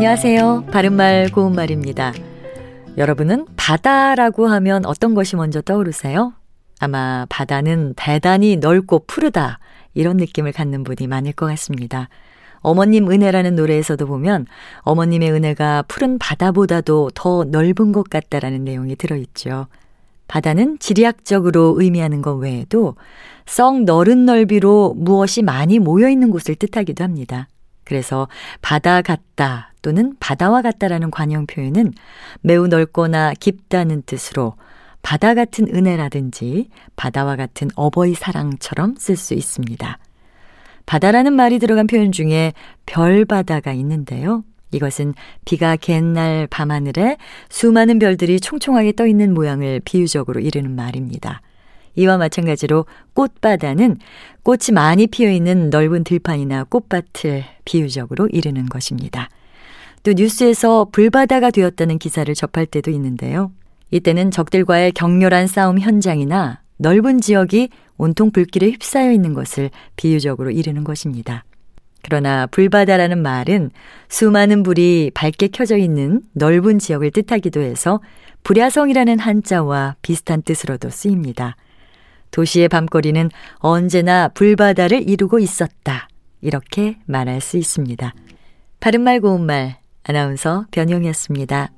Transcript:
안녕하세요. 바른말 고운말입니다. 여러분은 바다라고 하면 어떤 것이 먼저 떠오르세요? 아마 바다는 대단히 넓고 푸르다. 이런 느낌을 갖는 분이 많을 것 같습니다. 어머님 은혜라는 노래에서도 보면 어머님의 은혜가 푸른 바다보다도 더 넓은 것 같다라는 내용이 들어있죠. 바다는 지리학적으로 의미하는 것 외에도 썩 넓은 넓이로 무엇이 많이 모여 있는 곳을 뜻하기도 합니다. 그래서 바다 같다 또는 바다와 같다라는 관용 표현은 매우 넓거나 깊다는 뜻으로 바다 같은 은혜라든지 바다와 같은 어버이 사랑처럼 쓸 수 있습니다. 바다라는 말이 들어간 표현 중에 별바다가 있는데요. 이것은 비가 갠 날 밤하늘에 수많은 별들이 총총하게 떠 있는 모양을 비유적으로 이르는 말입니다. 이와 마찬가지로 꽃바다는 꽃이 많이 피어 있는 넓은 들판이나 꽃밭을 비유적으로 이르는 것입니다. 또 뉴스에서 불바다가 되었다는 기사를 접할 때도 있는데요. 이때는 적들과의 격렬한 싸움 현장이나 넓은 지역이 온통 불길에 휩싸여 있는 것을 비유적으로 이르는 것입니다. 그러나 불바다라는 말은 수많은 불이 밝게 켜져 있는 넓은 지역을 뜻하기도 해서 불야성이라는 한자와 비슷한 뜻으로도 쓰입니다. 도시의 밤거리는 언제나 불바다를 이루고 있었다. 이렇게 말할 수 있습니다. 바른말 고운말 아나운서 변형이었습니다.